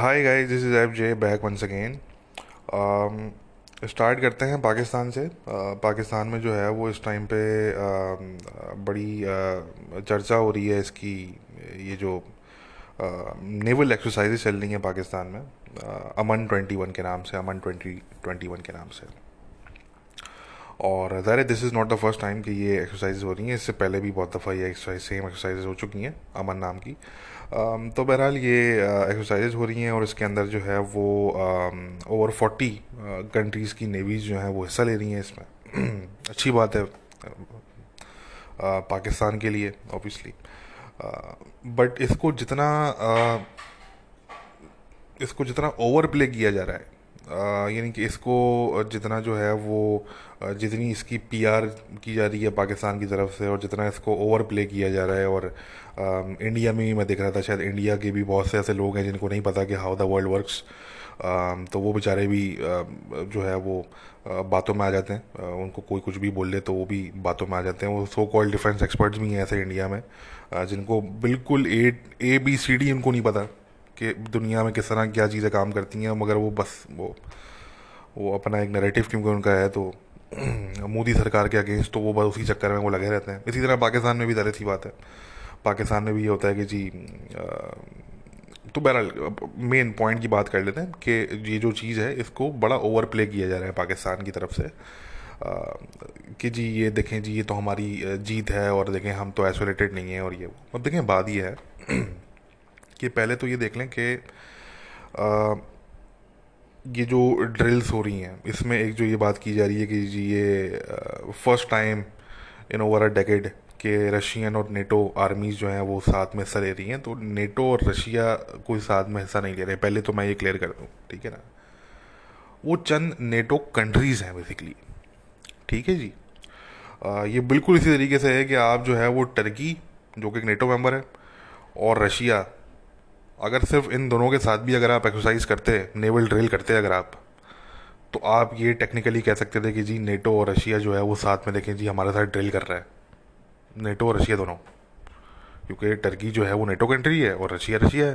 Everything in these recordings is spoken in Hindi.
Hi guys this is F J back once again start करते हैं पाकिस्तान से। पाकिस्तान में जो है वो इस टाइम पे बड़ी चर्चा हो रही है इसकी, ये जो नेवल एक्सरसाइजेज चल रही हैं पाकिस्तान में। अमन ट्वेंटी वन के नाम से, अमन ट्वेंटी ट्वेंटी वन के नाम से। और ज़ाहिर this is not the first time कि ये एक्सरसाइज हो रही हैं। इससे पहले भी बहुत दफ़ा ये एक्सरसाइज सेम एक्सरसाइज हो चुकी हैं, अमन नाम की। तो बहरहाल ये एक्सरसाइज हो रही हैं और इसके अंदर जो है वो ओवर फोर्टी कंट्रीज़ की नेवीज़ जो हैं वो हिस्सा ले रही हैं इसमें। अच्छी बात है पाकिस्तान के लिए ऑब्वियसली बट इसको जितना इसको जितना ओवर प्ले किया जा रहा है यानी कि इसको जितना जो है वो जितनी इसकी पीआर की जा रही है पाकिस्तान की तरफ़ से और जितना इसको ओवर प्ले किया जा रहा है और आ, इंडिया में भी मैं देख रहा था शायद इंडिया के भी बहुत से ऐसे लोग हैं जिनको नहीं पता कि हाउ द वर्ल्ड वर्क्स तो वो बेचारे भी जो है वो बातों में आ जाते हैं। उनको कोई कुछ भी बोल ले तो वो भी बातों में आ जाते हैं। वो सो कॉल्ड डिफेंस एक्सपर्ट्स भी हैं ऐसे इंडिया में जिनको बिल्कुल ए ए बी सी डी उनको नहीं पता। कि दुनिया में किस तरह क्या चीज़ें काम करती हैं मगर वो बस वो वो अपना एक नैरेटिव क्योंकि उनका है तो मोदी सरकार के अगेंस्ट तो वो बस उसी चक्कर में वो लगे रहते हैं। इसी तरह पाकिस्तान में भी तरह सी बात है। पाकिस्तान में भी ये होता है कि जी आ, तो बहरहाल मेन पॉइंट की बात कर लेते हैं कि ये जो चीज़ है इसको बड़ा ओवर प्ले किया जा रहा है पाकिस्तान की तरफ़ से। आ, कि जी ये देखें जी ये तो हमारी जीत है और देखें हम तो आइसोलेटेड नहीं हैं और ये अब देखें बात ये है कि पहले तो ये देख लें कि ये जो ड्रिल्स हो रही हैं इसमें एक जो ये बात की जा रही है कि जी ये first time in over a decade के रशियन और नेटो आर्मीज जो हैं वो साथ में हिस्सा ले रही हैं तो नेटो और रशिया कोई साथ में हिस्सा नहीं ले रहे। पहले तो मैं ये क्लियर कर दूँ ठीक है ना? वो चंद नेटो कंट्रीज़ हैं बेसिकली ठीक है जी? आ, ये बिल्कुल इसी तरीके से है कि आप जो है वो टर्की जो कि एक नेटो मेंबर है और रशिया अगर सिर्फ़ इन दोनों के साथ भी अगर आप एक्सरसाइज करते नेवल ड्रिल करते अगर आप तो आप ये टेक्निकली कह सकते थे कि जी नेटो और रशिया जो है वो साथ में देखें जी, हमारे साथ ड्रिल कर रहा है। नेटो और रशिया दोनों। क्योंकि टर्की जो है वो नेटो कंट्री है और रशिया रशिया है।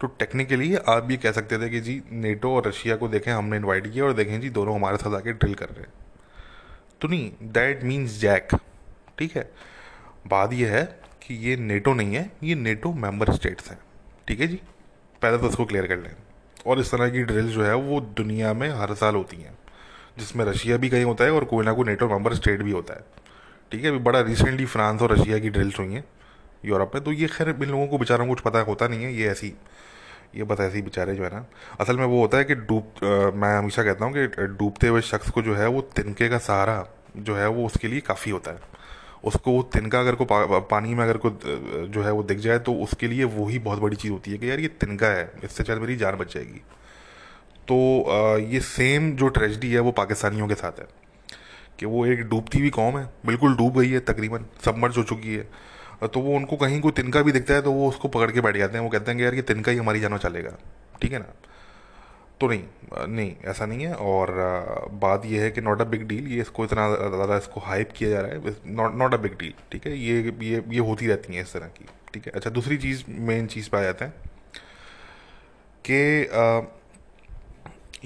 तो टेक्निकली आप ये कह सकते थे कि जी नेटो और रशिया को देखें, हमने इनवाइट किया और देखें जी, दोनों हमारे साथ आके ड्रिल कर रहे हैं। तो नहीं दैट मीन्स जैक ठीक है? बात यह है कि ये नेटो नहीं है, ये नेटो मेंबर स्टेट्स हैं। ठीक है जी? पहले तो उसको क्लियर कर लें। और इस तरह की ड्रिल्स जो है, वो दुनिया में हर साल होती हैं, जिसमें रशिया भी कहीं होता है और कोई ना कोई नेटो मेंबर स्टेट भी होता है। ठीक है, अभी बड़ा रिसेंटली फ्रांस और रशिया की ड्रिल्स हुई हैं यूरोप में तो ये खैर इन लोगों को बेचारों को कुछ पता होता नहीं है, ये ऐसी, ये बस ऐसे ही बेचारे जो है ना। असल में वो होता है कि डूब मैं हमेशा कहता हूँ कि डूबते हुए शख्स को जो है, वो तिनके का सहारा जो है, वो उसके लिए काफ़ी होता है। उसको तिनका अगर को पा, पानी में अगर को जो है वो दिख जाए तो उसके लिए वही बहुत बड़ी चीज़ होती है कि यार ये तिनका है इससे शायद मेरी जान बच जाएगी। तो ये सेम जो ट्रेजडी है वो पाकिस्तानियों के साथ है कि वो एक डूबती हुई कौम है बिल्कुल डूब गई है तकरीबन सबमर्ज हो चुकी है। तो वो उनको कहीं कोई तिनका भी दिखता है तो वो उसको पकड़ के बैठ जाते हैं वो कहते हैं कि यार ये तिनका ही हमारी जानो चलेगा ठीक है ना? तो नहीं नहीं, ऐसा नहीं है। और बात यह है कि नॉट अ बिग डील ये इसको इतना ज़्यादा इसको हाइप किया जा रहा है not not a big deal ठीक है? ये ये ये होती रहती हैं इस तरह की, ठीक है? अच्छा दूसरी चीज़ मेन चीज़ पे आ जाते हैं कि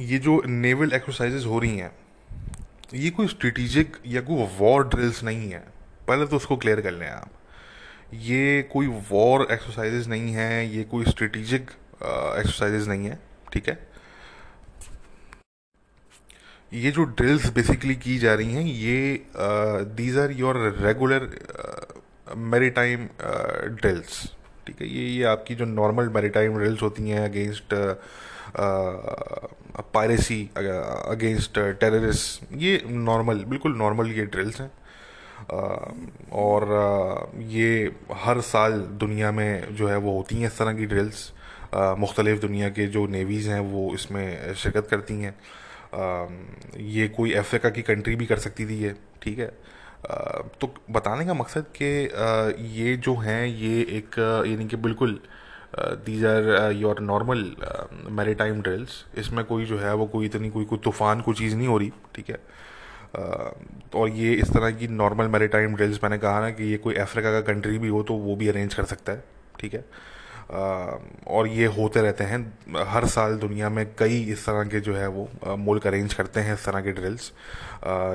ये जो नेवल एक्सरसाइजेज हो रही हैं, ये कोई स्ट्रेटिजिक या कोई वॉर ड्रिल्स नहीं है। पहले तो उसको क्लियर कर लें आप। ये कोई वॉर एक्सरसाइजेज नहीं है, ये कोई स्ट्रेटिजिक एक्सरसाइजेज नहीं है, ठीक है? ये जो ड्रिल्स बेसिकली की जा रही हैं ये these are your regular maritime drills ठीक है ये ये आपकी जो नॉर्मल मेरी टाइम ड्रिल्स होती हैं अगेंस्ट पायरेसी अगेंस्ट टेररिस्ट ये नॉर्मल बिल्कुल नॉर्मल ये ड्रिल्स हैं. Uh, और uh, ये हर साल दुनिया में जो है वो होती हैं इस तरह की ड्रिल्स uh, मुख्तलिफ़ दुनिया के जो नेवीज़ हैं वो इसमें शिरकत करती हैं. ये कोई अफ्रीका की कंट्री भी कर सकती थी ये, ठीक है? तो बताने का मकसद कि ये जो हैं, ये एक, यानी कि बिल्कुल these are your normal maritime drills इसमें कोई जो है, वो कोई इतनी, कोई कोई तूफ़ान, कोई चीज़ नहीं हो रही, ठीक है? और ये इस तरह की नॉर्मल मेरी टाइम ड्रिल्स मैंने कहा ना कि ये कोई अफ्रीका का कंट्री भी हो तो वो भी अरेंज कर सकता है, ठीक है? और ये होते रहते हैं। हर साल दुनिया में कई इस तरह के जो है वो मुल्क अरेंज करते हैं इस तरह के ड्रिल्स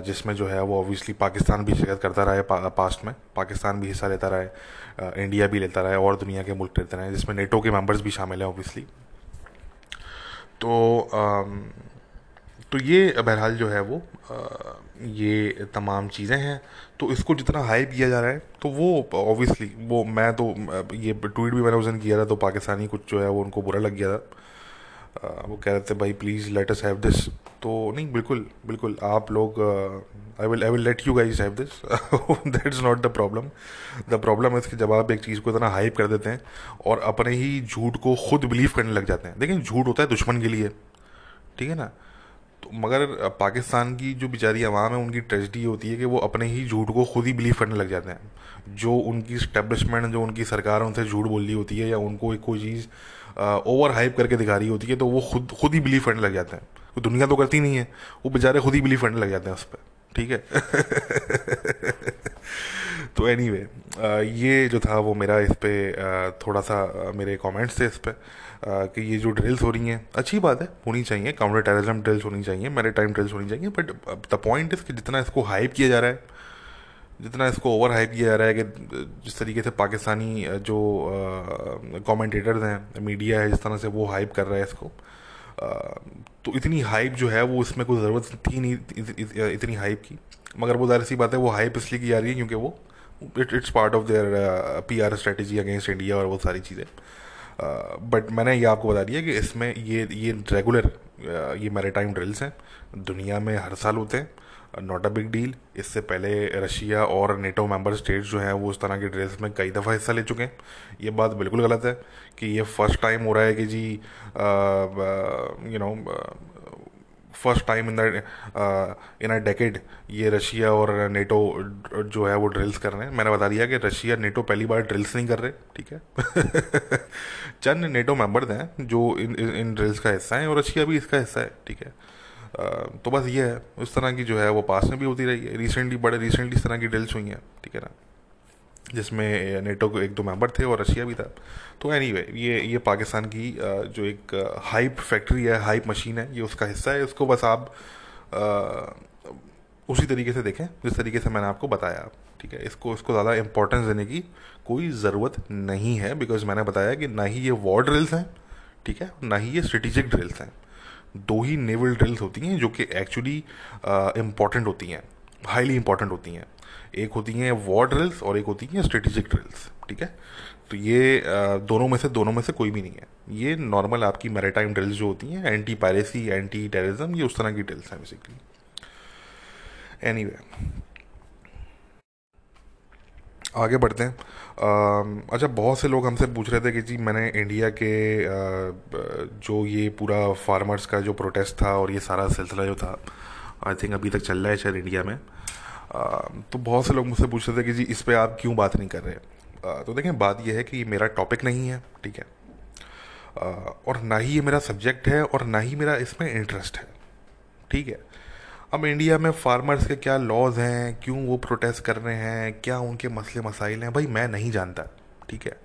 जिसमें जो है वो ऑब्वियसली पाकिस्तान भी शिरकत करता रहा है पा, पास्ट में। पाकिस्तान भी हिस्सा लेता रहा है इंडिया भी लेता रहा है और दुनिया के मुल्क लेते रहे जिसमें नेटो के मेंबर्स भी शामिल हैं ऑब्वियसली तो तो ये, बहरहाल जो है वो ये तमाम चीज़ें हैं। तो इसको जितना हाइप किया जा रहा है तो वो ऑब्वियसली वो मैं तो ये ट्वीट भी मैंने उस दिन किया था तो पाकिस्तानी कुछ जो है वो उनको बुरा लग गया था। वो कह रहे थे, भाई please let us have this तो नहीं, बिल्कुल बिल्कुल, आप लोग I will I will let you guys have this that is not the problem the problem है कि जब आप एक चीज़ को इतना हाइप कर देते हैं और अपने ही झूठ को खुद बिलीव करने लग जाते हैं। लेकिन झूठ होता है दुश्मन के लिए, ठीक है ना? तो मगर पाकिस्तान की जो बेचारी आवाम है उनकी ट्रेजिडी होती है कि वो अपने ही झूठ को खुद ही बिलीव करने लग जाते हैं। जो उनकी स्टेब्लिशमेंट जो उनकी सरकार उनसे झूठ बोल रही होती है या उनको एक कोई चीज़ ओवर हाइप करके दिखा रही होती है तो वो खुद खुद ही बिलीव करने लग जाते हैं। तो दुनिया तो करती नहीं है। वो बेचारे खुद ही बिलीव करने लग जाते हैं उस पर। ठीक है? तो एनी anyway, ये जो था वो मेरा इस पर थोड़ा सा मेरे कॉमेंट्स थे इस पर कि ये जो ड्रिल्स हो रही हैं, अच्छी बात है, होनी चाहिए काउंटर टेररिज्म ड्रिल्स होनी चाहिए मेरे टाइम ड्रिल्स होनी चाहिए बट द पॉइंट इज़ कि जितना इसको हाइप किया जा रहा है, जितना इसको ओवर हाइप किया जा रहा है कि जिस तरीके से पाकिस्तानी जो कमेंटेटर्स हैं मीडिया है जिस तरह से वो हाइप कर रहा है इसको तो इतनी हाइप जो है वो इसमें कोई ज़रूरत थी नहीं इतनी हाइप की, मगर वो ज़ाहिर सी बात है वो हाइप इसलिए की जा रही है क्योंकि वो it it's part of their P R strategy against India और वो सारी चीज़ें। बट मैंने ये आपको बता दिया कि इसमें ये ये रेगुलर ये मेरे टाइम ड्रिल्स हैं। दुनिया में हर साल होते हैं। नॉट अ बिग डील इससे पहले रशिया और नेटो मेंबर स्टेट्स जो हैं, वो उस तरह के ड्रेस में कई दफ़ा हिस्सा ले चुके हैं। ये बात बिल्कुल गलत है कि ये फ़र्स्ट टाइम हो रहा है कि जी you know first time in the in a decade ये रशिया और नेटो जो है, वो ड्रिल्स कर रहे हैं। मैंने बता दिया कि रशिया नेटो पहली बार ड्रिल्स नहीं कर रहे, ठीक है? चंद नेटो मेंबर्स हैं जो इन इन ड्रिल्स का हिस्सा हैं और रशिया भी इसका हिस्सा है ठीक है। तो बस ये है उस तरह की जो है वो पास में भी होती रही है। रिसेंटली बड़े रिसेंटली इस तरह की ड्रिल्स हुई हैं ठीक है ना। जिसमें नेटो के एक दो मेंबर थे और रशिया भी था। तो एनी anyway, ये ये पाकिस्तान की जो एक हाइप फैक्ट्री है हाइप मशीन है ये उसका हिस्सा है। उसको बस आप उसी तरीके से देखें जिस तरीके से मैंने आपको बताया। ठीक है, इसको इसको ज़्यादा इंपॉर्टेंस देने की कोई ज़रूरत नहीं है बिकॉज़ मैंने बताया कि ना ही ये वॉर ड्रिल्स हैं, ठीक है, ना ही ये स्ट्रेटिजिक ड्रिल्स हैं। दो ही नेवल ड्रिल्स होती हैं जो कि एक्चुअली इंपॉर्टेंट होती हैं हाईली इंपॉर्टेंट होती हैं। एक होती हैं वॉर ड्रिल्स और एक होती हैं स्ट्रेटिजिक ड्रिल्स ठीक है? तो ये दोनों में से, दोनों में से कोई भी नहीं है। ये नॉर्मल आपकी मैरिटाइम ड्रिल्स जो होती हैं एंटी पायरेसी एंटी टेररिज्म ये उस तरह की ड्रिल्स हैं बेसिकली एनी आगे बढ़ते हैं। अच्छा बहुत से लोग हमसे पूछ रहे थे कि जी, मैंने इंडिया के जो ये पूरा फार्मर्स का जो प्रोटेस्ट था और ये सारा सिलसिला जो था आई थिंक अभी तक चल रहा है शायद इंडिया में। तो बहुत से लोग मुझसे पूछ रहे थे कि जी, इस पर आप क्यों बात नहीं कर रहे? तो देखें बात यह है कि ये मेरा टॉपिक नहीं है, ठीक है? और ना ही ये मेरा सब्जेक्ट है और ना ही मेरा इसमें इंटरेस्ट है, ठीक है? अब इंडिया में फार्मर्स के क्या लॉज हैं? क्यों वो प्रोटेस्ट कर रहे हैं? क्या उनके मसले मसाइल हैं? भाई मैं नहीं जानता ठीक है?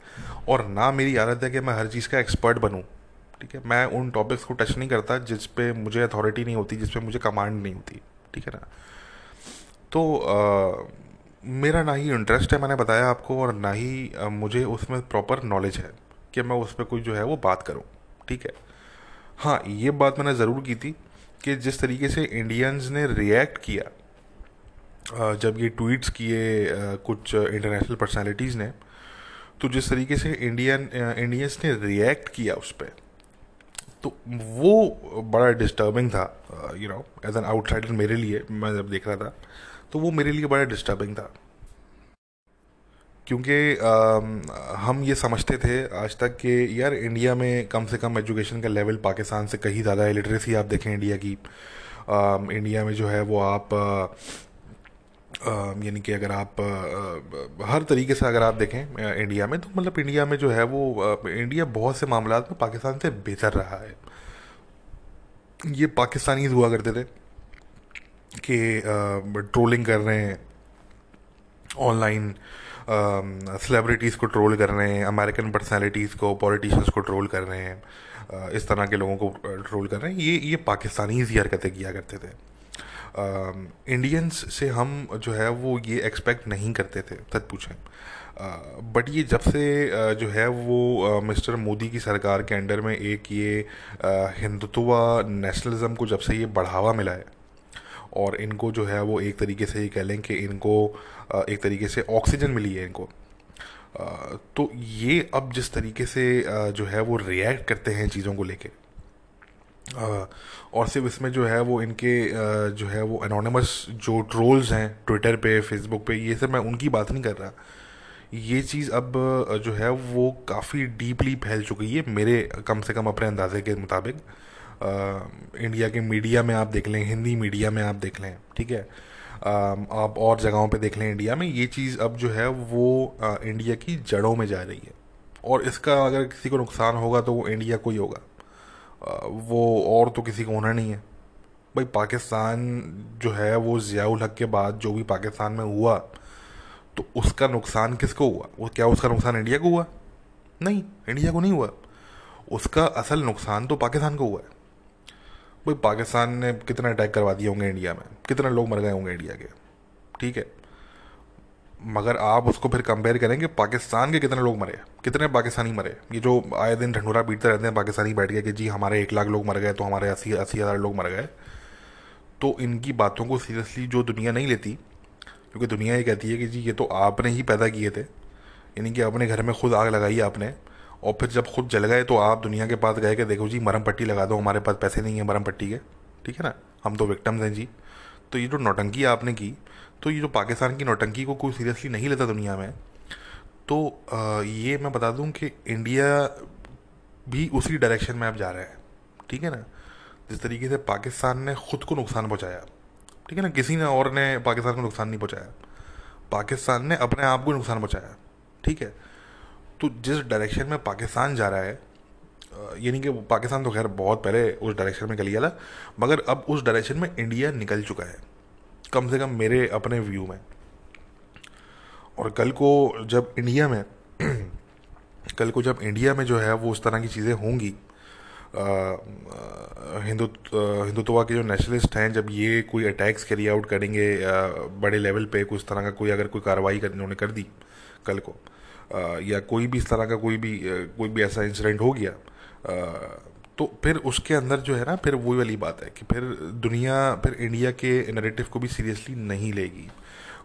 और ना मेरी आदत है कि मैं हर चीज़ का एक्सपर्ट बनूँ ठीक है? मैं उन टॉपिक्स को टच नहीं करता जिस पे मुझे अथॉरिटी नहीं होती जिस पे मुझे कमांड नहीं होती ठीक है ना? तो आ, मेरा ना ही इंटरेस्ट है मैंने बताया आपको और ना ही आ, मुझे उसमें प्रॉपर नॉलेज है कि मैं उस पर कोई जो है वो बात करूँ ठीक है? हाँ ये बात मैंने ज़रूर की थी कि जिस तरीके से इंडियंस ने रिएक्ट किया जब ये ट्वीट्स किए कुछ इंटरनेशनल पर्सनालिटीज़ ने तो जिस तरीके से इंडियन इंडियंस ने रिएक्ट किया उस पर तो वो बड़ा डिस्टर्बिंग था you know as an outsider मेरे लिए, मैं जब देख रहा था तो वो मेरे लिए बड़ा डिस्टर्बिंग था। क्योंकि हम ये समझते थे आज तक कि यार इंडिया में कम से कम एजुकेशन का लेवल पाकिस्तान से कहीं ज़्यादा है। लिटरेसी आप देखें इंडिया की आ, इंडिया में जो है वो आप यानी कि अगर आप आ, हर तरीके से अगर आप देखें इंडिया में तो मतलब इंडिया में जो है वो इंडिया बहुत से मामला में पाकिस्तान से बेहतर रहा है। ये पाकिस्तानी हुआ करते थे कि ट्रोलिंग कर रहे हैं ऑनलाइन सेलिब्रिटीज़ को ट्रोल कर रहे हैं अमेरिकन पर्सनैलिटीज़ को पॉलिटिशियंस को ट्रोल कर रहे हैं इस तरह के लोगों को ट्रोल कर रहे हैं ये ये पाकिस्तानी ही हरकतें किया करते थे। इंडियंस से हम जो है वो ये एक्सपेक्ट नहीं करते थे, सच पूछें। बट ये जब से जो है वो मिस्टर मोदी की सरकार के अंडर में एक ये हिंदुत्व नेशनलिज्म को जब से ये बढ़ावा मिला है, और इनको जो है वो एक तरीके से ये कह लें कि इनको एक तरीके से ऑक्सीजन मिली है इनको। तो ये अब जिस तरीके से जो है वो रिएक्ट करते हैं चीज़ों को लेके और सिर्फ़ इसमें जो है वो इनके जो है वो अनोनमस जो ट्रोल्स हैं ट्विटर पे फेसबुक पे, ये सब मैं उनकी बात नहीं कर रहा। ये चीज़ अब जो है वो काफ़ी डीपली फैल चुकी है, मेरे कम से कम अपने अंदाजे के मुताबिक। इंडिया के मीडिया में आप देख लें हिंदी मीडिया में आप देख लें, ठीक है? आप और जगहों पे देख लें इंडिया में, ये चीज़ अब जो है वो इंडिया की जड़ों में जा रही है। और इसका अगर किसी को नुकसान होगा तो वो इंडिया को ही होगा। वो और तो किसी को होना नहीं है। भाई पाकिस्तान जो है वो ज़ियाउल हक के बाद जो भी पाकिस्तान में हुआ तो उसका नुकसान किसको हुआ? वो क्या उसका नुकसान इंडिया को हुआ? नहीं इंडिया को नहीं हुआ। उसका असल नुकसान तो पाकिस्तान को हुआ है। भाई पाकिस्तान ने कितना अटैक करवा दिए होंगे इंडिया में? कितने लोग मर गए होंगे इंडिया के? ठीक है। मगर आप उसको फिर कंपेयर करेंगे पाकिस्तान के कितने लोग मरे कितने पाकिस्तानी मरे ये जो आए दिन ढंडूरा पीटते रहते हैं, पाकिस्तानी बैठ गए कि जी हमारे एक लाख लोग मर गए तो हमारे अस्सी अस्सी हज़ार लोग मर गए। तो इनकी बातों को सीरियसली जो दुनिया नहीं लेती, क्योंकि दुनिया ये कहती है कि जी, ये तो आपने ही पैदा किए थे। यानी कि अपने घर में खुद आग लगाई आपने। और फिर जब खुद जल गए तो आप दुनिया के पास गए कि देखो जी, मरम पट्टी लगा दो, हमारे पास पैसे नहीं है मरम पट्टी के। ठीक है ना? हम तो विक्टम्स हैं जी। तो ये जो नौटंकी आपने की तो ये जो पाकिस्तान की नौटंकी को कोई सीरियसली नहीं लेता दुनिया में तो ये मैं बता दूँ कि इंडिया भी उसी डायरेक्शन में अब जा रहा है। ठीक है ना? जिस तरीके से पाकिस्तान ने खुद को नुकसान पहुँचाया। ठीक है ना? किसी ने और ने पाकिस्तान को नुकसान नहीं पहुँचाया। पाकिस्तान ने अपने आप को नुकसान पहुँचाया। ठीक है? तो जिस डायरेक्शन में पाकिस्तान जा रहा है यानी कि पाकिस्तान तो खैर बहुत पहले उस डायरेक्शन में निकल गया था मगर अब उस डायरेक्शन में इंडिया निकल चुका है कम से कम मेरे अपने व्यू में। और कल को जब इंडिया में कल को जब इंडिया में जो है वो उस तरह की चीज़ें होंगी हिंदुत्व हिंदुत्वा के जो नेशनलिस्ट हैं जब ये कोई अटैक्स कैरी आउट करेंगे आ, बड़े लेवल पे कुछ तरह का कोई अगर कोई कार्रवाई कर उन्होंने कर दी कल को या कोई भी इस तरह का कोई भी कोई भी ऐसा इंसिडेंट हो गया तो फिर उसके अंदर जो है ना फिर वही वाली बात है कि फिर दुनिया फिर इंडिया के नरेटिव को भी सीरियसली नहीं लेगी।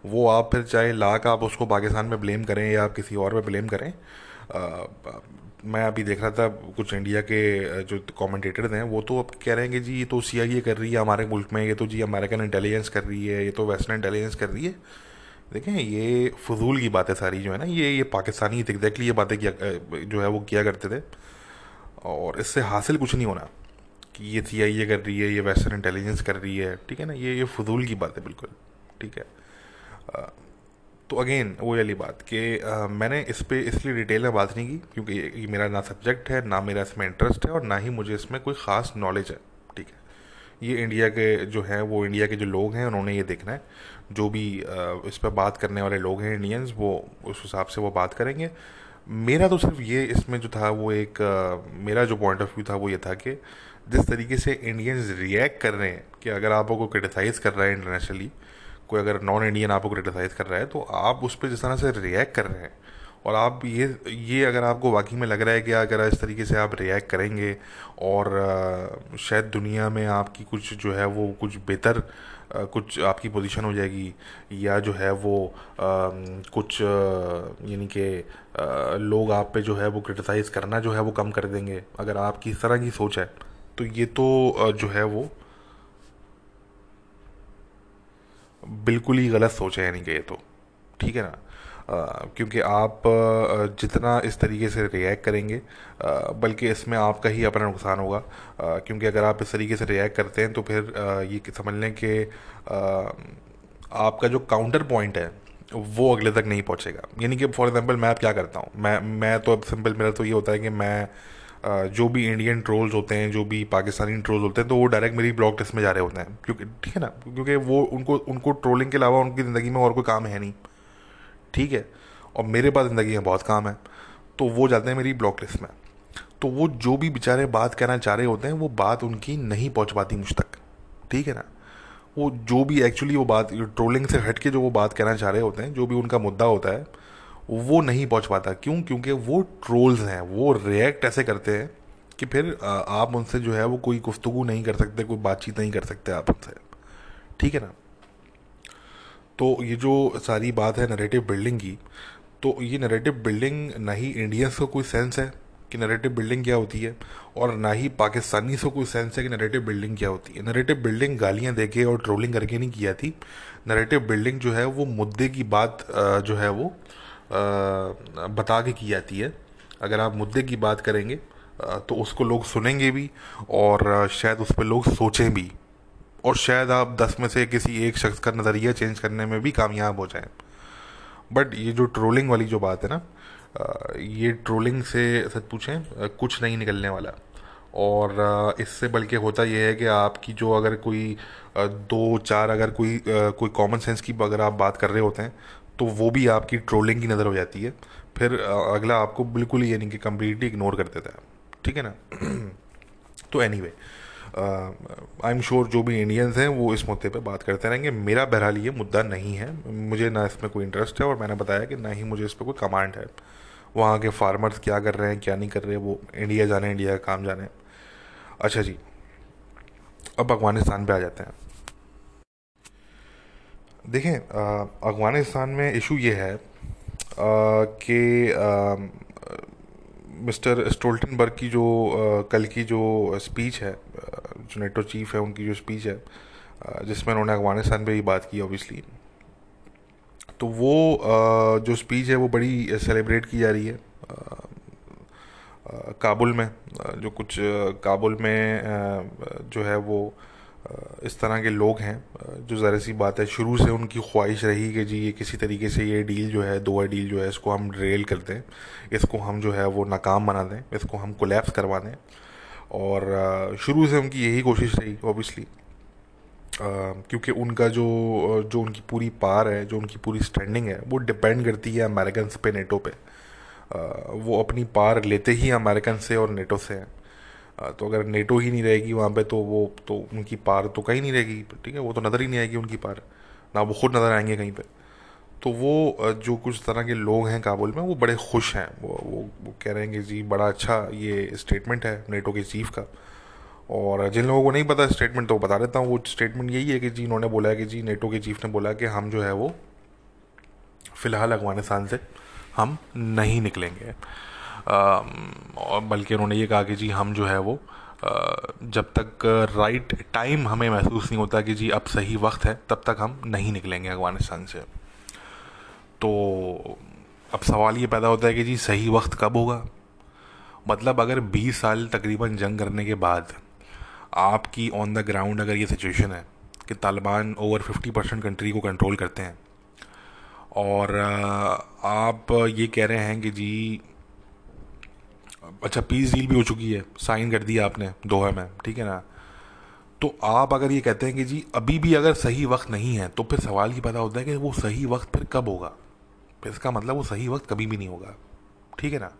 वो आप फिर चाहे लाख आप उसको पाकिस्तान में ब्लेम करें या आप किसी और में ब्लेम करें आ, मैं अभी देख रहा था कुछ इंडिया के जो कमेंटेटर्स हैं वो तो अब कह रहे हैं कि जी ये तो सीआईए कर रही है हमारे मुल्क में ये तो जी अमेरिकन इंटेलिजेंस कर रही है ये तो वेस्टर्न इंटेलिजेंस कर रही है। देखें, ये फजूल की बातें सारी जो है ना, ये ये पाकिस्तानी एग्जैक्टली ये बातें किया जो है वो किया करते थे। और इससे हासिल कुछ नहीं होना कि ये सी आई ए कर रही है, ये वेस्टर्न इंटेलिजेंस कर रही है, ठीक है ना? ये ये फजूल की बात है बिल्कुल, ठीक है? तो अगेन वो वाली बात कि मैंने इस पर इसलिए डिटेल में बात नहीं की, क्योंकि ये मेरा ना सब्जेक्ट है, ना मेरा इसमें इंटरेस्ट है, और ना ही मुझे इसमें कोई ख़ास नॉलेज है। ये इंडिया के जो हैं, वो इंडिया के जो लोग हैं, उन्होंने ये देखना है। जो भी इस पर बात करने वाले लोग हैं इंडियंस वो उस हिसाब से वो बात करेंगे। मेरा तो सिर्फ़ ये इसमें जो था, वो एक मेरा जो पॉइंट ऑफ़ व्यू था, वो ये था कि जिस तरीके से इंडियंस रिएक्ट कर रहे हैं कि अगर आप को क्रिटिसाइज़ कर रहा है इंटरनेशनली कोई अगर नॉन इंडियन आपको क्रिटिसाइज़ कर रहा है तो आप उस पर जिस तरह से रिएक्ट कर रहे हैं और आप ये ये अगर आपको वाकई में लग रहा है कि अगर इस तरीके से आप रिएक्ट करेंगे और शायद दुनिया में आपकी कुछ जो है वो कुछ बेहतर कुछ आपकी पोजीशन हो जाएगी या जो है वो आ, कुछ यानी कि लोग आप पे जो है वो क्रिटिसाइज़ करना जो है वो कम कर देंगे। अगर आपकी इस तरह की सोच है तो ये तो जो है वो बिल्कुल ही गलत सोच है यानी कि ये तो। ठीक है ना? क्योंकि आप जितना इस तरीके से रिएक्ट करेंगे बल्कि इसमें आपका ही अपना नुकसान होगा। क्योंकि अगर आप इस तरीके से रिएक्ट करते हैं तो फिर ये समझ लें कि आपका जो काउंटर पॉइंट है, वो अगले तक नहीं पहुंचेगा। यानी कि फॉर एग्जांपल मैं अब क्या करता हूँ? मैं मैं तो अब सिंपल मेरा तो ये होता है कि मैं जो भी इंडियन ट्रोल्स होते हैं, जो भी पाकिस्तानी ट्रोल्स होते हैं तो वो डायरेक्ट मेरी ब्लॉग टेस्ट में जा रहे होते हैं। क्योंकि, ठीक है ना? क्योंकि वो, उनको उनको ट्रोलिंग के अलावा उनकी ज़िंदगी में और कोई काम है नहीं। ठीक है? और मेरे पास ज़िंदगी में बहुत काम है। तो वो जाते हैं मेरी ब्लॉक लिस्ट में। तो वो जो भी बेचारे बात कहना चाह रहे होते हैं, वो बात उनकी नहीं पहुँच पाती मुझ तक। ठीक है ना? वो जो भी एक्चुअली वो बात ट्रोलिंग से हट के जो वो बात कहना चाह रहे होते हैं, जो भी उनका मुद्दा होता है, वो नहीं पहुँच पाता। क्यों? क्योंकि वो ट्रोल्स हैं। वो रिएक्ट ऐसे करते हैं कि फिर आप उनसे जो है वो कोई गुफ्तु नहीं कर सकते, कोई बातचीत नहीं कर सकते आप उनसे। ठीक है ना? तो ये जो सारी बात है नरेटिव बिल्डिंग की तो ये नरेटिव बिल्डिंग ना ही इंडियंस को कोई सेंस है कि नरेटिव बिल्डिंग क्या होती है, और ना ही पाकिस्तानी से कोई सेंस है कि नरेटिव बिल्डिंग क्या होती है। नरेटिव बिल्डिंग गालियाँ दे के और ट्रोलिंग करके नहीं की जाती नरेटिव बिल्डिंग जो है वो मुद्दे की बात जो है वो बता के की जाती है। अगर आप मुद्दे की बात करेंगे तो उसको लोग सुनेंगे भी, और शायद उस पर लोग सोचें भी। और शायद आप दस में से किसी एक शख्स का नज़रिया चेंज करने में भी कामयाब हो जाएँ। बट ये जो ट्रोलिंग वाली जो बात है ना ये ट्रोलिंग से सच पूछें कुछ नहीं निकलने वाला। और इससे बल्कि होता यह है कि आपकी जो अगर कोई दो, चार अगर कोई कोई कॉमन सेंस की अगर आप बात कर रहे होते हैं तो वो भी आपकी ट्रोलिंग की नज़र हो जाती है। फिर अगला आपको बिल्कुल यानी कि कम्प्लीटली इग्नोर कर देता है। ठीक है ना? तो anyway I am sure जो भी इंडियंस हैं, वो इस मुद्दे पे बात करते रहेंगे। मेरा बहरहाल ये मुद्दा नहीं है। मुझे ना इसमें कोई इंटरेस्ट है और मैंने बताया कि ना ही मुझे इस पर कोई कमांड है। वहाँ के फार्मर्स क्या कर रहे हैं, क्या नहीं कर रहे, वो इंडिया जाने इंडिया का काम जाने। अच्छा जी, अब अफ़गानिस्तान पे आ जाते हैं। देखें अफ़गानिस्तान में इशू ये है कि मिस्टर स्टोल्टनबर्ग की जो कल की जो स्पीच है जो नेटो चीफ है, उनकी जो स्पीच है जिसमें उन्होंने अफ़गानिस्तान पे ही बात की ऑब्वियसली तो वो जो स्पीच है, वो बड़ी सेलिब्रेट की जा रही है काबुल में जो कुछ काबुल में जो है वो इस तरह के लोग हैं जो ज़रा सी बात है, शुरू से उनकी ख्वाहिश रही कि जी, ये किसी तरीके से ये डील जो है दो डील जो है, इसको हम रेल कर दें, इसको हम जो है, वो नाकाम बना दें, इसको हम कोलेप्स करवा दें। और शुरू से उनकी यही कोशिश रही ऑब्वियसली क्योंकि उनका जो जो उनकी पूरी पार है, जो उनकी पूरी स्टैंडिंग है, वो डिपेंड करती है अमेरिकन पे नेटो पे। वो अपनी पार लेते ही अमेरिकन से और नेटो से हैं। तो अगर नेटो ही नहीं रहेगी वहाँ पे तो वो तो उनकी पार तो कहीं नहीं रहेगी ठीक है? वो तो नज़र ही नहीं आएगी उनकी पार ना वो खुद नज़र आएँगे कहीं पे। तो वो जो कुछ तरह के लोग हैं काबुल में वो बड़े खुश हैं। वो वो, वो कह रहे हैं कि जी बड़ा अच्छा ये स्टेटमेंट है नेटो के चीफ का। और जिन लोगों को नहीं पता स्टेटमेंट तो बता देता हूँ वो स्टेटमेंट यही है कि जी इन्होंने बोला है कि जी नेटो के चीफ ने बोला कि हम जो है वो फ़िलहाल अफ़गानिस्तान से हम नहीं निकलेंगे। बल्कि उन्होंने ये कहा कि जी हम जो है वो जब तक राइट टाइम हमें महसूस नहीं होता कि जी अब सही वक्त है, तब तक हम नहीं निकलेंगे अफ़गानिस्तान से। तो अब सवाल ये पैदा होता है कि जी सही वक्त कब होगा? मतलब अगर 20 साल तकरीबन जंग करने के बाद आपकी ऑन द ग्राउंड अगर ये सिचुएशन है कि तालिबान ओवर 50 परसेंट कंट्री को कंट्रोल करते हैं, और आप ये कह रहे हैं कि जी अच्छा पीस डील भी हो चुकी है। साइन कर दिया आपने, दोहा में, ठीक है ना? तो आप अगर ये कहते हैं कि जी, अभी भी अगर सही वक्त नहीं है तो फिर सवाल ये पैदा होता है कि वो सही वक्त फिर कब होगा? फिर इसका मतलब वो सही वक्त कभी भी नहीं होगा, ठीक है ना?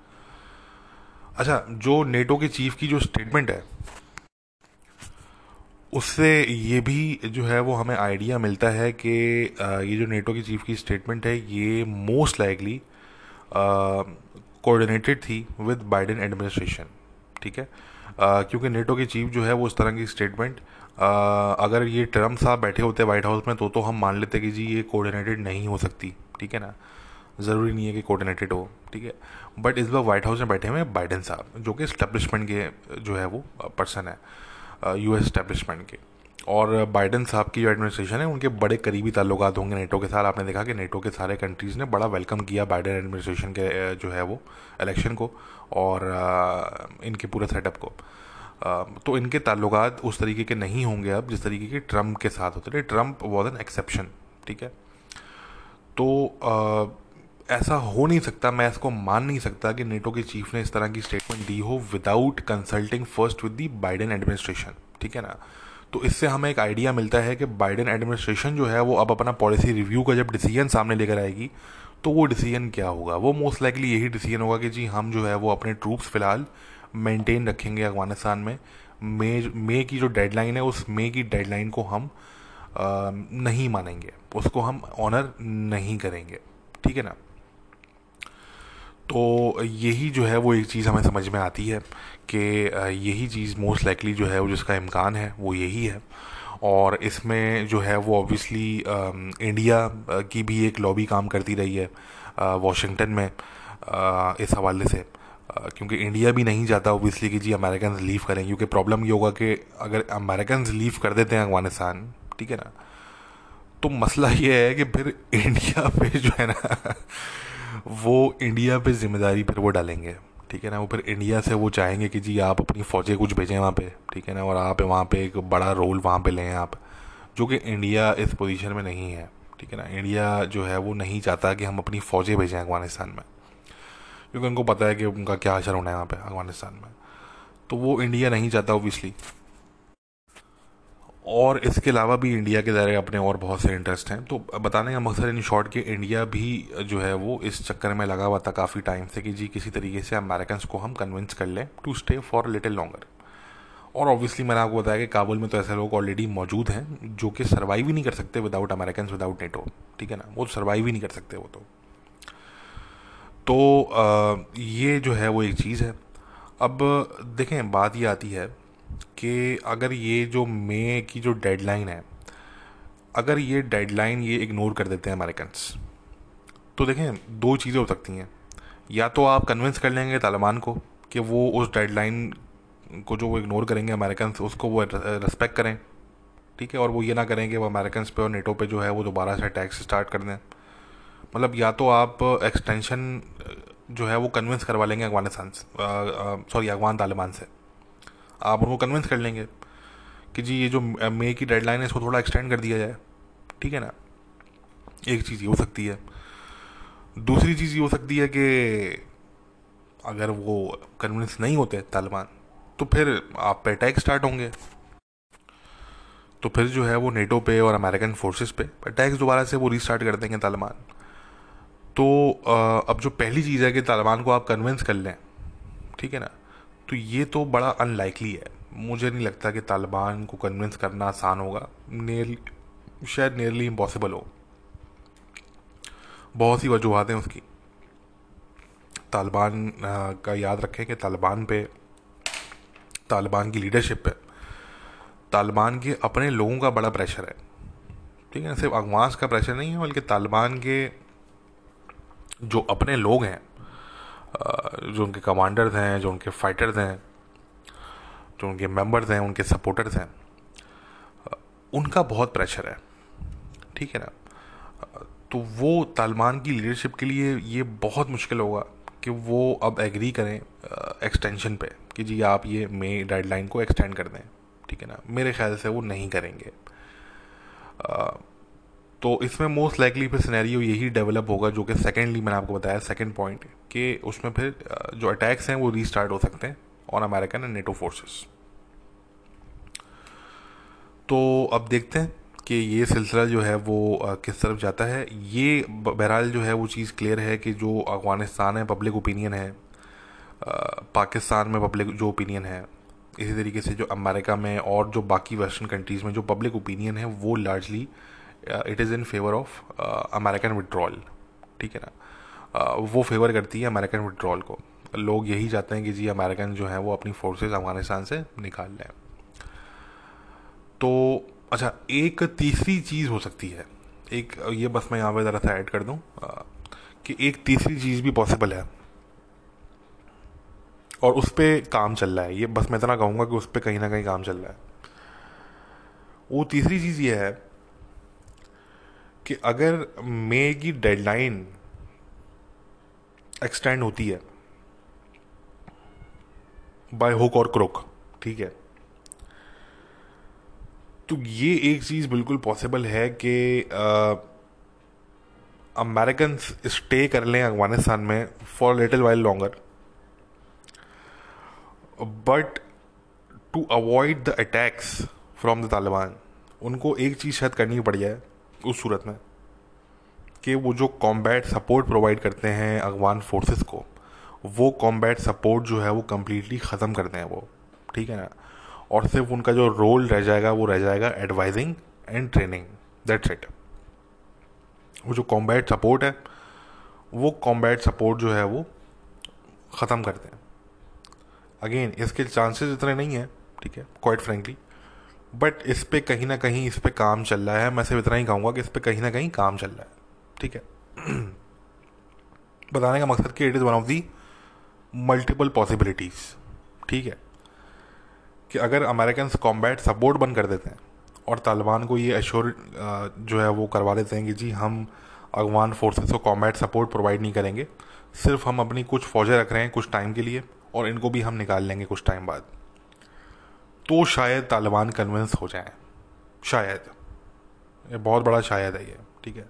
अच्छा जो नेटो के चीफ की जो स्टेटमेंट है, उससे ये भी जो है वो हमें आइडिया मिलता है कि ये जो नेटो की चीफ की स्टेटमेंट है, ये मोस्ट लाइकली कोऑर्डिनेटेड थी विद बाइडेन एडमिनिस्ट्रेशन ठीक है? क्योंकि नेटो के चीफ जो है वो इस तरह की स्टेटमेंट अगर ये ट्रंप साहब बैठे होते वाइट हाउस में तो तो हम मान लेते कि जी ये कोऑर्डिनेटेड नहीं हो सकती, ठीक है ना? ज़रूरी नहीं है कि कोऑर्डिनेटेड हो, ठीक है? बट इस बार वाइट हाउस में बैठे हुए बाइडन साहब, जो कि इस्टेब्लिशमेंट के जो है वो पर्सन है यू एस के। और बाइडन साहब की जो एडमिनिस्ट्रेशन है, उनके बड़े करीबी ताल्लुकात होंगे नेटो के साथ। आपने देखा कि नेटो के सारे कंट्रीज़ ने बड़ा वेलकम किया बाइडन एडमिनिस्ट्रेशन के जो है वो इलेक्शन को और इनके पूरे सेटअप को। तो इनके ताल्लुकात उस तरीके के नहीं होंगे अब जिस तरीके के ट्रंप के साथ होते थे। ट्रंप वॉज़ एन एक्सेप्शन ठीक है? तो ऐसा हो नहीं सकता, मैं इसको मान नहीं सकता कि नेटो के चीफ ने इस तरह की स्टेटमेंट दी हो without consulting first with the Biden administration ठीक है ना? तो इससे हमें एक आइडिया मिलता है कि बाइडेन एडमिनिस्ट्रेशन जो है वो अब अपना पॉलिसी रिव्यू का जब डिसीज़न सामने लेकर आएगी तो वो डिसीज़न क्या होगा? वो मोस्ट लाइकली यही डिसीज़न होगा कि जी हम जो है वो अपने ट्रूप्स फ़िलहाल मेंटेन रखेंगे अफ़गानिस्तान में। मे मे की जो डेडलाइन है उस मे की डेडलाइन को हम आ, नहीं मानेंगे। उसको हम ऑनर नहीं करेंगे। ठीक है ना? तो यही जो है वो एक चीज़ हमें समझ में आती है कि यही चीज़ मोस्ट लाइकली जो है वो जिसका इम्कान है, वो यही है। और इसमें जो है वो ऑब्वियसली इंडिया की भी एक लॉबी काम करती रही है वाशिंगटन में इस हवाले से। क्योंकि इंडिया भी नहीं चाहता ओबियसली कि जी अमेरिकन लीव करें, क्योंकि प्रॉब्लम ये होगा कि अगर अमेरिकन लीव कर देते हैं अफ़गानिस्तान ठीक है ना? तो मसला ये है कि फिर इंडिया पे जो है ना वो इंडिया पे ज़िम्मेदारी फिर वो डालेंगे। ठीक है ना? वो फिर इंडिया से वो चाहेंगे कि जी, आप अपनी फ़ौजें कुछ भेजें वहाँ पे। ठीक है ना? और आप वहाँ पे एक बड़ा रोल वहाँ पे लें आप, जो कि इंडिया इस पोजीशन में नहीं है। ठीक है ना? इंडिया जो है वो नहीं चाहता कि हम अपनी फ़ौजें भेजें अफ़गानिस्तान में। क्योंकि उनको पता है कि उनका क्या असर होना है वहाँ पे अफ़गानिस्तान में। तो वो इंडिया नहीं चाहता ओबियसली और इसके अलावा भी इंडिया के दायरे अपने और बहुत से इंटरेस्ट हैं। तो बताने का मकसद इन शॉर्ट कि इंडिया भी जो है वो इस चक्कर में लगा हुआ था काफ़ी टाइम से कि जी किसी तरीके से अमेरिकन को हम कन्विंस कर लें to stay for little longer और ऑब्वियसली मैंने आपको बताया कि काबुल में तो ऐसे लोग ऑलरेडी मौजूद हैं जो कि सर्वाइव ही नहीं कर सकते विदाउट अमेरिकन विदाउट नेटो ठीक है ना? वो सर्वाइव ही नहीं कर सकते वो तो। तो आ, ये जो है वो एक चीज़ है। अब देखें बात ये आती है कि अगर ये जो मे की जो डेडलाइन है, अगर ये डेडलाइन ये इग्नोर कर देते हैं अमेरिकन्स तो देखें, दो चीज़ें हो सकती हैं। या तो आप कन्विंस कर लेंगे तालिबान को कि वो उस डेडलाइन को जो वो इग्नोर करेंगे अमेरिकन उसको वो रेस्पेक्ट करें, ठीक है? और वो ये ना करें कि वो अमेरिकन पे और नेटो पे जो है वो दोबारा से टैक्स स्टार्ट कर दें। मतलब या तो आप एक्सटेंशन जो है वो कन्विंस करवा लेंगे अफ़गानिस्तान सॉरी अफगान तालिबान से। आप उनको कन्विंस कर लेंगे कि जी, ये जो मे की डेडलाइन है, इसको थोड़ा एक्सटेंड कर दिया जाए। ठीक है ना? एक चीज़ ये हो सकती है। दूसरी चीज़ ये हो सकती है कि अगर वो कन्विंस नहीं होते तालिबान तो फिर आप पे अटैक स्टार्ट होंगे। तो फिर जो है वो नेटो पे और अमेरिकन फोर्सेस पे अटैक्स दोबारा से वो रीस्टार्ट कर देंगे तालिबान। तो अब जो पहली चीज़ है कि तालिबान को आप कन्विंस कर लें। ठीक है ना? तो ये तो बड़ा अनलाइकली है। मुझे नहीं लगता कि तालिबान को कन्विंस करना आसान होगा। नियर शायद नियरली इम्पॉसिबल हो। बहुत सी वजूहत हैं उसकी। तालिबान का याद रखें कि तालिबान पे, तालिबान की लीडरशिप पे, तालिबान के अपने लोगों का बड़ा प्रेशर है। ठीक है, सिर्फ़ अगवास का प्रेशर नहीं है, बल्कि तालिबान के जो अपने लोग हैं जो उनके कमांडर्स हैं, जो उनके फाइटर्स हैं, जो उनके मेंबर्स हैं, उनके सपोर्टर्स हैं, उनका बहुत प्रेशर है, ठीक है ना? तो वो तालिबान की लीडरशिप के लिए ये बहुत मुश्किल होगा कि वो अब एग्री करें एक्सटेंशन पे कि जी आप ये मे डेडलाइन को एक्सटेंड कर दें, ठीक है ना? मेरे ख्याल से वो नहीं करेंगे। तो इसमें मोस्ट लाइकली फिर सिनेरियो यही डेवलप होगा जो कि सेकेंडली मैंने आपको बताया सेकेंड पॉइंट कि उसमें फिर जो अटैक्स हैं वो रीस्टार्ट हो सकते हैं on American and NATO forces तो अब देखते हैं कि ये सिलसिला जो है वो किस तरफ़ जाता है। ये बहरहाल जो है वो चीज़ क्लियर है कि जो अफ़गानिस्तान है पब्लिक ओपिनियन है पाकिस्तान में पब्लिक जो ओपिनियन है, इसी तरीके से जो अमेरिका में और जो बाकी वेस्टर्न कंट्रीज़ में जो पब्लिक ओपिनियन है, वो largely it is in favour of American withdrawal ठीक है ना? Uh, वो फेवर करती है अमेरिकन विड्रॉल को। लोग यही चाहते हैं कि जी अमेरिकन जो हैं वो अपनी फोर्सेस अफ़गानिस्तान से निकाल लें। तो अच्छा एक तीसरी चीज़ हो सकती है। एक ये बस मैं यहाँ पे ज़रा सा ऐड कर दूँ uh, कि एक तीसरी चीज़ भी पॉसिबल है। और उस पर काम चल रहा है। ये बस मैं इतना कहूँगा कि उस पर कहीं ना कहीं काम चल रहा है। वो तीसरी चीज़ ये है कि अगर मे की डेडलाइन एक्सटेंड होती है बाय हुक और क्रोक ठीक है? तो ये एक चीज़ बिल्कुल पॉसिबल है कि अमेरिकन स्टे कर लें अफ़गानिस्तान में for little while longer but to avoid the attacks from the Taliban उनको एक चीज़ शायद करनी पड़ जाए उस सूरत में कि वो जो कॉम्बैट सपोर्ट प्रोवाइड करते हैं अफगान फोर्सेस को, वो कॉम्बैट सपोर्ट जो है वो कम्प्लीटली ख़त्म कर दें वो, ठीक है ना? और सिर्फ़ उनका जो रोल रह जाएगा, वो रह जाएगा advising and training that's it वो जो कॉम्बैट सपोर्ट है, वो कॉम्बैट सपोर्ट जो है वो ख़त्म कर दें. अगेन इसके चांसेस इतने नहीं हैं, ठीक है? क्वाइट फ्रेंकली बट इस पर कहीं ना कहीं इस पर काम चल रहा है। मैं सिर्फ़ इतना ही कहूँगा कि इस पर कहीं ना कहीं काम चल रहा है। ठीक है? बताने का मकसद कि it is one of the multiple possibilities ठीक है? कि अगर अमेरिकन कॉम्बैट सपोर्ट बंद कर देते हैं और तालिबान को ये अश्योर जो है वो करवा देते हैं कि जी हम अफगान फोर्सेस को कॉम्बैट सपोर्ट प्रोवाइड नहीं करेंगे। सिर्फ़ हम अपनी कुछ फौजें रख रहे हैं कुछ टाइम के लिए और इनको भी हम निकाल लेंगे कुछ टाइम बाद। तो शायद तालिबान कन्विंस हो जाए। शायद। ये बहुत बड़ा शायद है ये ठीक है?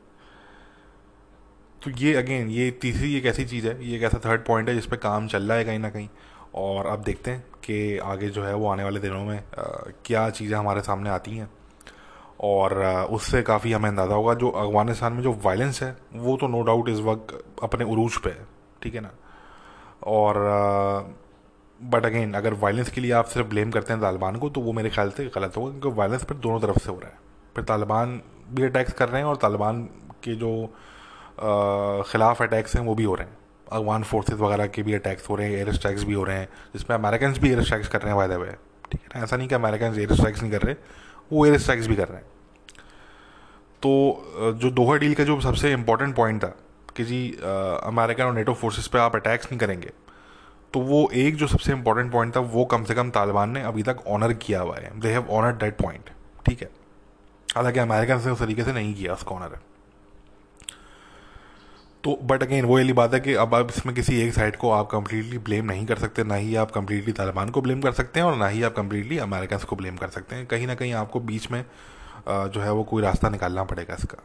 तो ये अगेन ये तीसरी एक ऐसी चीज़ है ये एक ऐसा थर्ड पॉइंट है जिस पर काम चल रहा है कहीं ना कहीं। और अब देखते हैं कि आगे जो है वो आने वाले दिनों में आ, क्या चीज़ें हमारे सामने आती हैं। और आ, उससे काफ़ी हमें अंदाज़ा होगा जो अफ़गानिस्तान में जो वायलेंस है वो तो नो डाउट इस वक्त अपने उरूज पे है ठीक है ना? और बट अगेन अगर वायलेंस के लिए आप सिर्फ़ ब्लेम करते हैं तालिबान को तो वो मेरे ख्याल से गलत होगा, क्योंकि वायलेंस फिर दोनों तरफ़ से हो रहा है। फिर तालिबान भी अटैक्स कर रहे हैं और तालिबान के जो ख़िलाफ़ अटैक्स हैं, वो भी हो रहे हैं। अफगान फोर्सेज वगैरह के भी अटैक्स हो रहे हैं एयर स्ट्राइक्स भी हो रहे हैं, जिसमें अमेरिकन भी एयर स्ट्राइक्स कर रहे हैं वायदे हुए ठीक है ना? ऐसा नहीं कि अमेरिकन एयर स्ट्राइक्स नहीं कर रहे, वो एयर स्ट्राइक्स भी कर रहे हैं। तो जो दोहा डील का जो सबसे इम्पोर्टेंट पॉइंट था, कि जी अमेरिकन और नेटो फोर्सेस पे आप अटैक्स नहीं करेंगे तो वो एक जो सबसे इम्पोर्टेंट पॉइंट था, वो कम से कम तालिबान ने अभी तक ऑनर किया हुआ है। They have honour that point ठीक है? हालाँकि अमेरिकन से उस तरीके से नहीं किया उसका ऑनर तो बट अगेन वो वाली बात है कि अब आप इसमें किसी एक साइड को आप कंप्लीटली ब्लेम नहीं कर सकते, ना ही आप कंप्लीटली तालिबान को ब्लेम कर सकते हैं और ना ही आप कंप्लीटली अमेरिकन को ब्लेम कर सकते हैं। कहीं ना कहीं आपको बीच में जो है वो कोई रास्ता निकालना पड़ेगा इसका।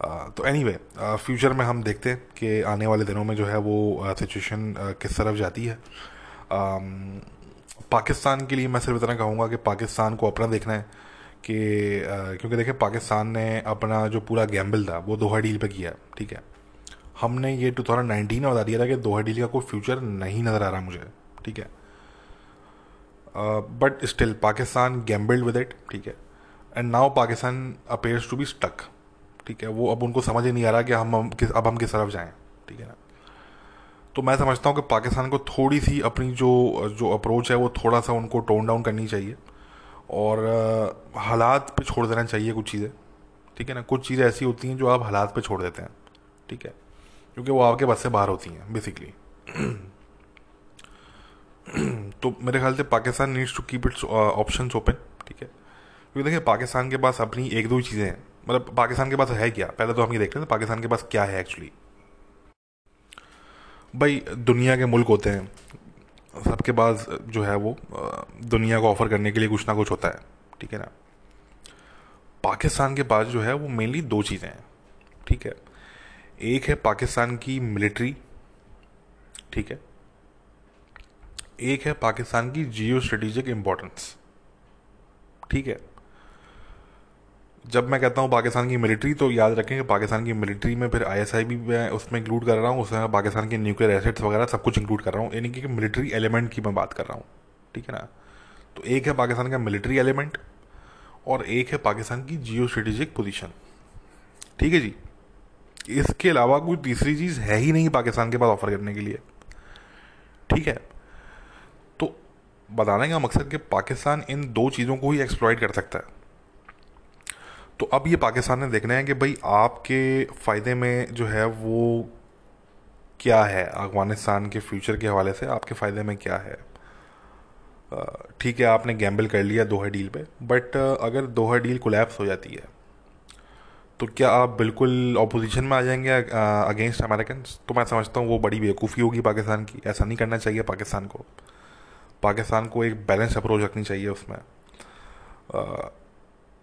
तो एनी वे फ्यूचर में हम देखते हैं कि आने वाले दिनों में जो है वो सिचुएशन किस तरफ़ जाती है। पाकिस्तान के लिए मैं सिर्फ़ इतना कहूँगा कि पाकिस्तान को अपना देखना है कि क्योंकि देखें, पाकिस्तान ने अपना जो पूरा गैम्बल था, वो दोहा डील पे किया ठीक है। हमने ये 2019 में बता दिया था कि दोहा डील का कोई फ्यूचर नहीं नज़र आ रहा मुझे, ठीक है। But still Pakistan gambled with it ठीक है। And now Pakistan appears to be stuck ठीक है वो अब उनको समझ ही नहीं आ रहा कि हम, हम किस अब हम किस तरफ़ जाएँ ठीक है ना? तो मैं समझता हूँ कि पाकिस्तान को थोड़ी सी अपनी जो जो अप्रोच है वो थोड़ा सा उनको टोन डाउन करनी चाहिए और हालात पे छोड़ देना चाहिए कुछ चीज़ें ठीक है ना? कुछ चीज़ें ऐसी होती हैं जो आप हालात पे छोड़ देते हैं ठीक है? क्योंकि वो आपके बस से बाहर होती हैं बेसिकली तो मेरे ख्याल से Pakistan needs to keep its option open ठीक है? क्योंकि देखिए पाकिस्तान के पास अपनी एक दो चीज़ें हैं। मतलब पाकिस्तान के पास है क्या? पहले तो हम ये देखते हैं, पाकिस्तान के पास क्या है एक्चुअली भाई, दुनिया के मुल्क होते हैं, सबके पास जो है वो दुनिया को ऑफ़र करने के लिए कुछ ना कुछ होता है, ठीक है ना? पाकिस्तान के पास जो है वो मेनली दो चीज़ें हैं, ठीक है? एक है पाकिस्तान की मिलिट्री ठीक है? एक है पाकिस्तान की जियो स्ट्रेटिजिक इम्पोर्टेंस ठीक है? जब मैं कहता हूँ पाकिस्तान की मिलिट्री तो याद रखें कि पाकिस्तान की मिलिट्री में फिर आईएसआई भी मैं उसमें इंक्लूड कर रहा हूँ, उसमें पाकिस्तान के न्यूक्लियर एसेट्स वगैरह सब कुछ इंक्लूड कर रहा हूँ। यानी कि मिलिट्री एलिमेंट की मैं बात कर रहा हूँ, ठीक है ना? तो एक है पाकिस्तान का मिलिट्री एलिमेंट और एक है पाकिस्तान की जियो स्ट्रेटेजिक पोजिशन ठीक है जी? इसके अलावा कोई तीसरी चीज़ है ही नहीं पाकिस्तान के पास ऑफ़र करने के लिए, ठीक है? तो बताने का मकसद कि पाकिस्तान इन दो चीज़ों को ही एक्सप्लॉयट कर सकता है। तो अब ये पाकिस्तान ने देखना है कि भाई आपके फ़ायदे में जो है वो क्या है? अफ़गानिस्तान के फ्यूचर के हवाले से आपके फ़ायदे में क्या है? ठीक है, आपने गैम्बल कर लिया दोहा डील पे, बट अगर दोहा डील कोलैप्स हो जाती है तो क्या आप बिल्कुल अपोजिशन में आ जाएँगे अगेंस्ट अमेरिकन तो मैं समझता हूँ वो बड़ी बेवकूफ़ी होगी पाकिस्तान की। ऐसा नहीं करना चाहिए पाकिस्तान को। पाकिस्तान को एक बैलेंस अप्रोच रखनी चाहिए उसमें।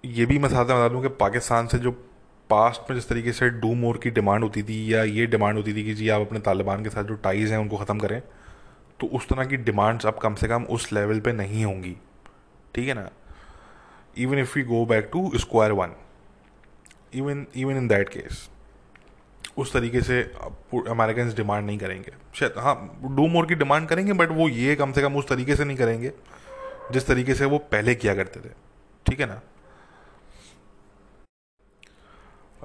ये भी मैं साथ में बता दूँ कि पाकिस्तान से जो पास्ट में जिस तरीके से डू मोर की डिमांड होती थी या ये डिमांड होती थी कि जी आप अपने तालिबान के साथ जो टाइज़ हैं उनको ख़त्म करें तो उस तरह की डिमांड्स अब कम से कम उस लेवल पे नहीं होंगी। ठीक है ना? Even if you go back to square one even even in that case उस तरीके से अमेरिकन डिमांड नहीं करेंगे। शायद हाँ डू मोर की डिमांड करेंगे बट वो ये कम से कम उस तरीके से नहीं करेंगे जिस तरीके से वो पहले किया करते थे। ठीक है ना?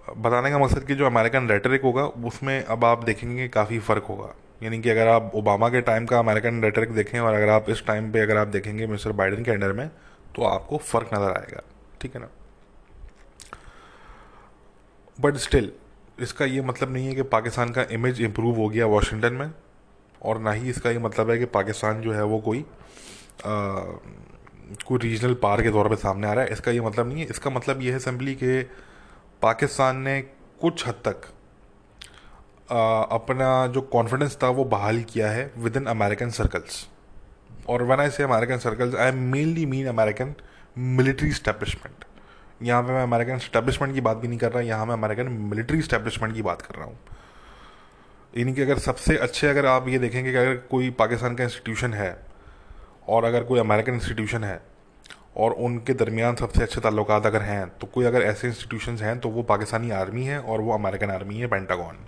बताने का मकसद कि जो अमेरिकन रेटरिक होगा उसमें अब आप देखेंगे काफ़ी फ़र्क होगा। यानी कि अगर आप ओबामा के टाइम का अमेरिकन रेटरिक देखें और अगर आप इस टाइम पे अगर आप देखेंगे मिस्टर बाइडन के अंडर में तो आपको फ़र्क नज़र आएगा। ठीक है ना? बट स्टिल इसका ये मतलब नहीं है कि पाकिस्तान का इमेज इम्प्रूव हो गया वाशिंगटन में और ना ही इसका ये मतलब है कि पाकिस्तान जो है वो कोई आ, कोई रीजनल पार के तौर पे सामने आ रहा है। इसका ये मतलब नहीं है। इसका मतलब ये है सिंपली कि पाकिस्तान ने कुछ हद तक अपना जो कॉन्फिडेंस था वो बहाल किया है विद इन अमेरिकन सर्कल्स और when I say American circles I mainly mean American military establishment यहाँ पे मैं अमेरिकन स्टैब्लिशमेंट की बात भी नहीं कर रहा, यहाँ मैं अमेरिकन मिलिट्री स्टैब्लिशमेंट की बात कर रहा हूँ. यानी कि अगर सबसे अच्छे अगर आप ये देखेंगे कि अगर कोई पाकिस्तान का इंस्टीट्यूशन है और अगर कोई अमेरिकन इंस्टीट्यूशन है और उनके दरमियान सबसे अच्छे ताल्लुक अगर हैं तो कोई अगर ऐसे इंस्टीट्यूशन हैं तो वो पाकिस्तानी आर्मी है और वो अमेरिकन आर्मी है पेंटागॉन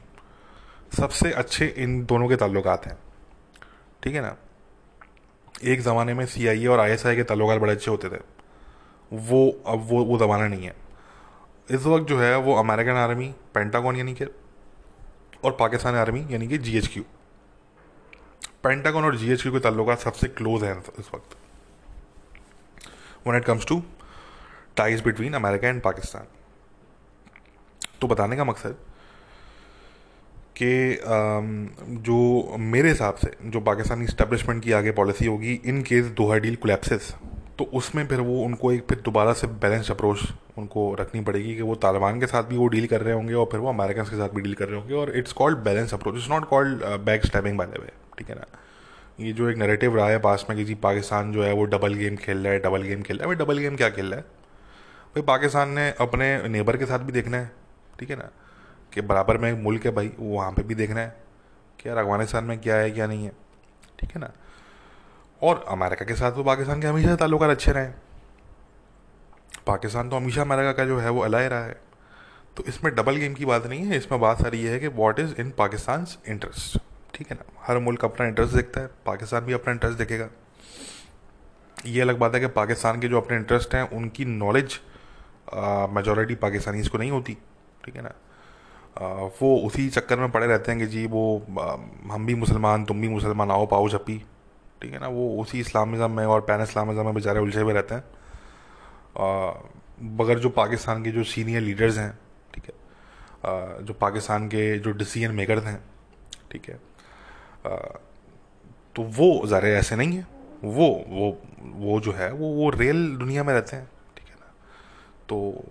सबसे अच्छे इन दोनों के ताल्लुक हैं। ठीक है ना? एक ज़माने में सी और आईएसआई के ताल्लुक बड़े अच्छे होते थे। वो, अब वो वो ज़माना नहीं है। इस वक्त जो है, वो अमेरिकन आर्मी पेंटागन यानी कि, और पाकिस्तान आर्मी यानी कि जी एच क्यू पेंटागन और जी एच क्यू के ताल्लुक सबसे क्लोज हैं इस वक्त। When it comes to ties between America and Pakistan तो बताने का मकसद कि जो मेरे हिसाब से, जो पाकिस्तानी इस्टेब्लिशमेंट की आगे पॉलिसी होगी in case Doha deal collapses तो उसमें फिर वो उनको एक फिर दोबारा से बैलेंस अप्रोच उनको रखनी पड़ेगी कि वो तालिबान के साथ भी वो डील कर रहे होंगे और फिर वो अमेरिकन के साथ भी डील कर रहे होंगे और it's called balance approach it's not called back stabbing by the way ठीक है ना? ये जो एक नरेटिव रहा है पास में कि जी पाकिस्तान जो है वो डबल गेम खेल रहा है डबल गेम खेल रहा है। भाई डबल गेम क्या खेल रहा है? भाई पाकिस्तान ने अपने नेबर के साथ भी देखना है, ठीक है ना? कि बराबर में एक मुल्क है भाई वहाँ पे भी देखना है कि यार अफ़गानिस्तान में क्या है, क्या नहीं है, ठीक है ना? और अमेरिका के साथ तो पाकिस्तान के हमेशा ताल्लुक अच्छे रहे। पाकिस्तान तो हमेशा अमेरिका का जो है वो अलाए रहा है। तो इसमें डबल गेम की बात नहीं है, इसमें बात सारी ये है कि what is in Pakistan interest ठीक है ना? हर मुल्क अपना इंटरेस्ट देखता है पाकिस्तान भी अपना इंटरेस्ट देखेगा। ये अलग बात है कि पाकिस्तान के जो अपने इंटरेस्ट हैं उनकी नॉलेज मेजोरिटी पाकिस्तानीज को नहीं होती ठीक है ना? आ, वो उसी चक्कर में पड़े रहते हैं कि जी वो आ, हम भी मुसलमान तुम भी मुसलमान आओ पाओ छपी ठीक है ना? वो उसी इस्लामिज़म में और पैन इस्लामिज़म में बेचारे उलझे हुए रहते हैं। मगर जो पाकिस्तान के जो सीनियर लीडर्स हैं ठीक है? आ, जो पाकिस्तान के जो डिसीज़न मेकर्स हैं ठीक है? तो वो ज़रा ऐसे नहीं है। वो वो वो जो है वो वो रियल दुनिया में रहते हैं ठीक है ना? तो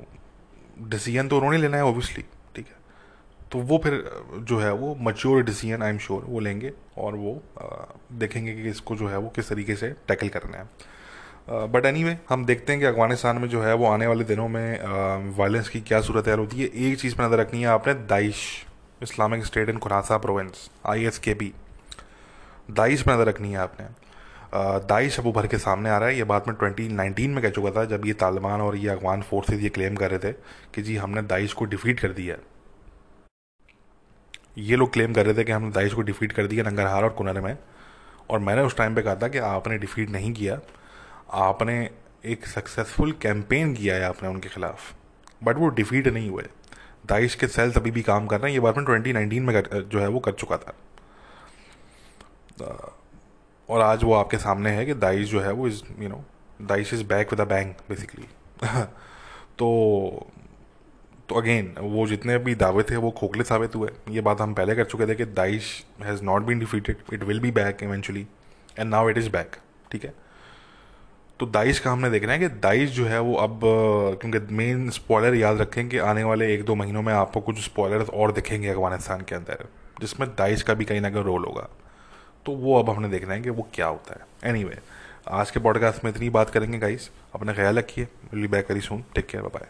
डिसीज़न तो उन्होंने लेना है ओबियसली ठीक है? तो वो फिर जो है वो mature decision I am sure वो लेंगे और वो आ, देखेंगे कि इसको जो है वो किस तरीके से टैकल करना है। बट एनी anyway, हम देखते हैं कि अफ़गानिस्तान में जो है वो आने वाले दिनों में वायलेंस की क्या सूरत होती है। एक चीज़ पर नज़र रखनी है आपने Daesh Islamic State in Khorasan province I S K P Daesh में नज़र रखनी है आपने। दाइश अब उभर के सामने आ रहा है। ये बात मैं 2019 में कह चुका था जब ये तालिबान और ये अफगान फोर्सेज ये क्लेम कर रहे थे कि जी हमने दाइश को डिफीट कर दिया। ये लोग क्लेम कर रहे थे कि हमने दाइश को डिफीट कर दिया नंगरहार और कुनर में। और मैंने उस टाइम पे कहा था कि आपने डिफीट नहीं किया। आपने एक सक्सेसफुल कैंपेन किया है आपने उनके खिलाफ। बट वो डिफीट नहीं हुए। दाइश के सेल्स अभी भी काम कर रहे हैं। ये बात मैं ट्वेंटी में कर, जो है वो कर चुका था। और आज वो आपके सामने है कि दाइश जो है वो is you know Daesh is back with a bang basically तो तो अगेन वो जितने भी दावे थे, वो खोखले साबित हुए। ये बात हम पहले कर चुके थे कि Daesh has not been defeated it will be back eventually and now it is back ठीक है? तो दाइश का हमने देखना है कि दाइश जो है वो अब, क्योंकि मेन स्पॉयलर याद रखें कि आने वाले एक दो महीनों में आपको कुछ स्पॉयलर्स और दिखेंगे अफ़गानिस्तान के अंदर, जिसमें दाइश का भी कहीं ना कहीं रोल होगा। तो वो अब हमने देखना है कि वो क्या होता है। एनी anyway, आज के पॉडकास्ट में इतनी बात करेंगे गाइस अपना ख्याल रखिए। Will be back very soon take care bye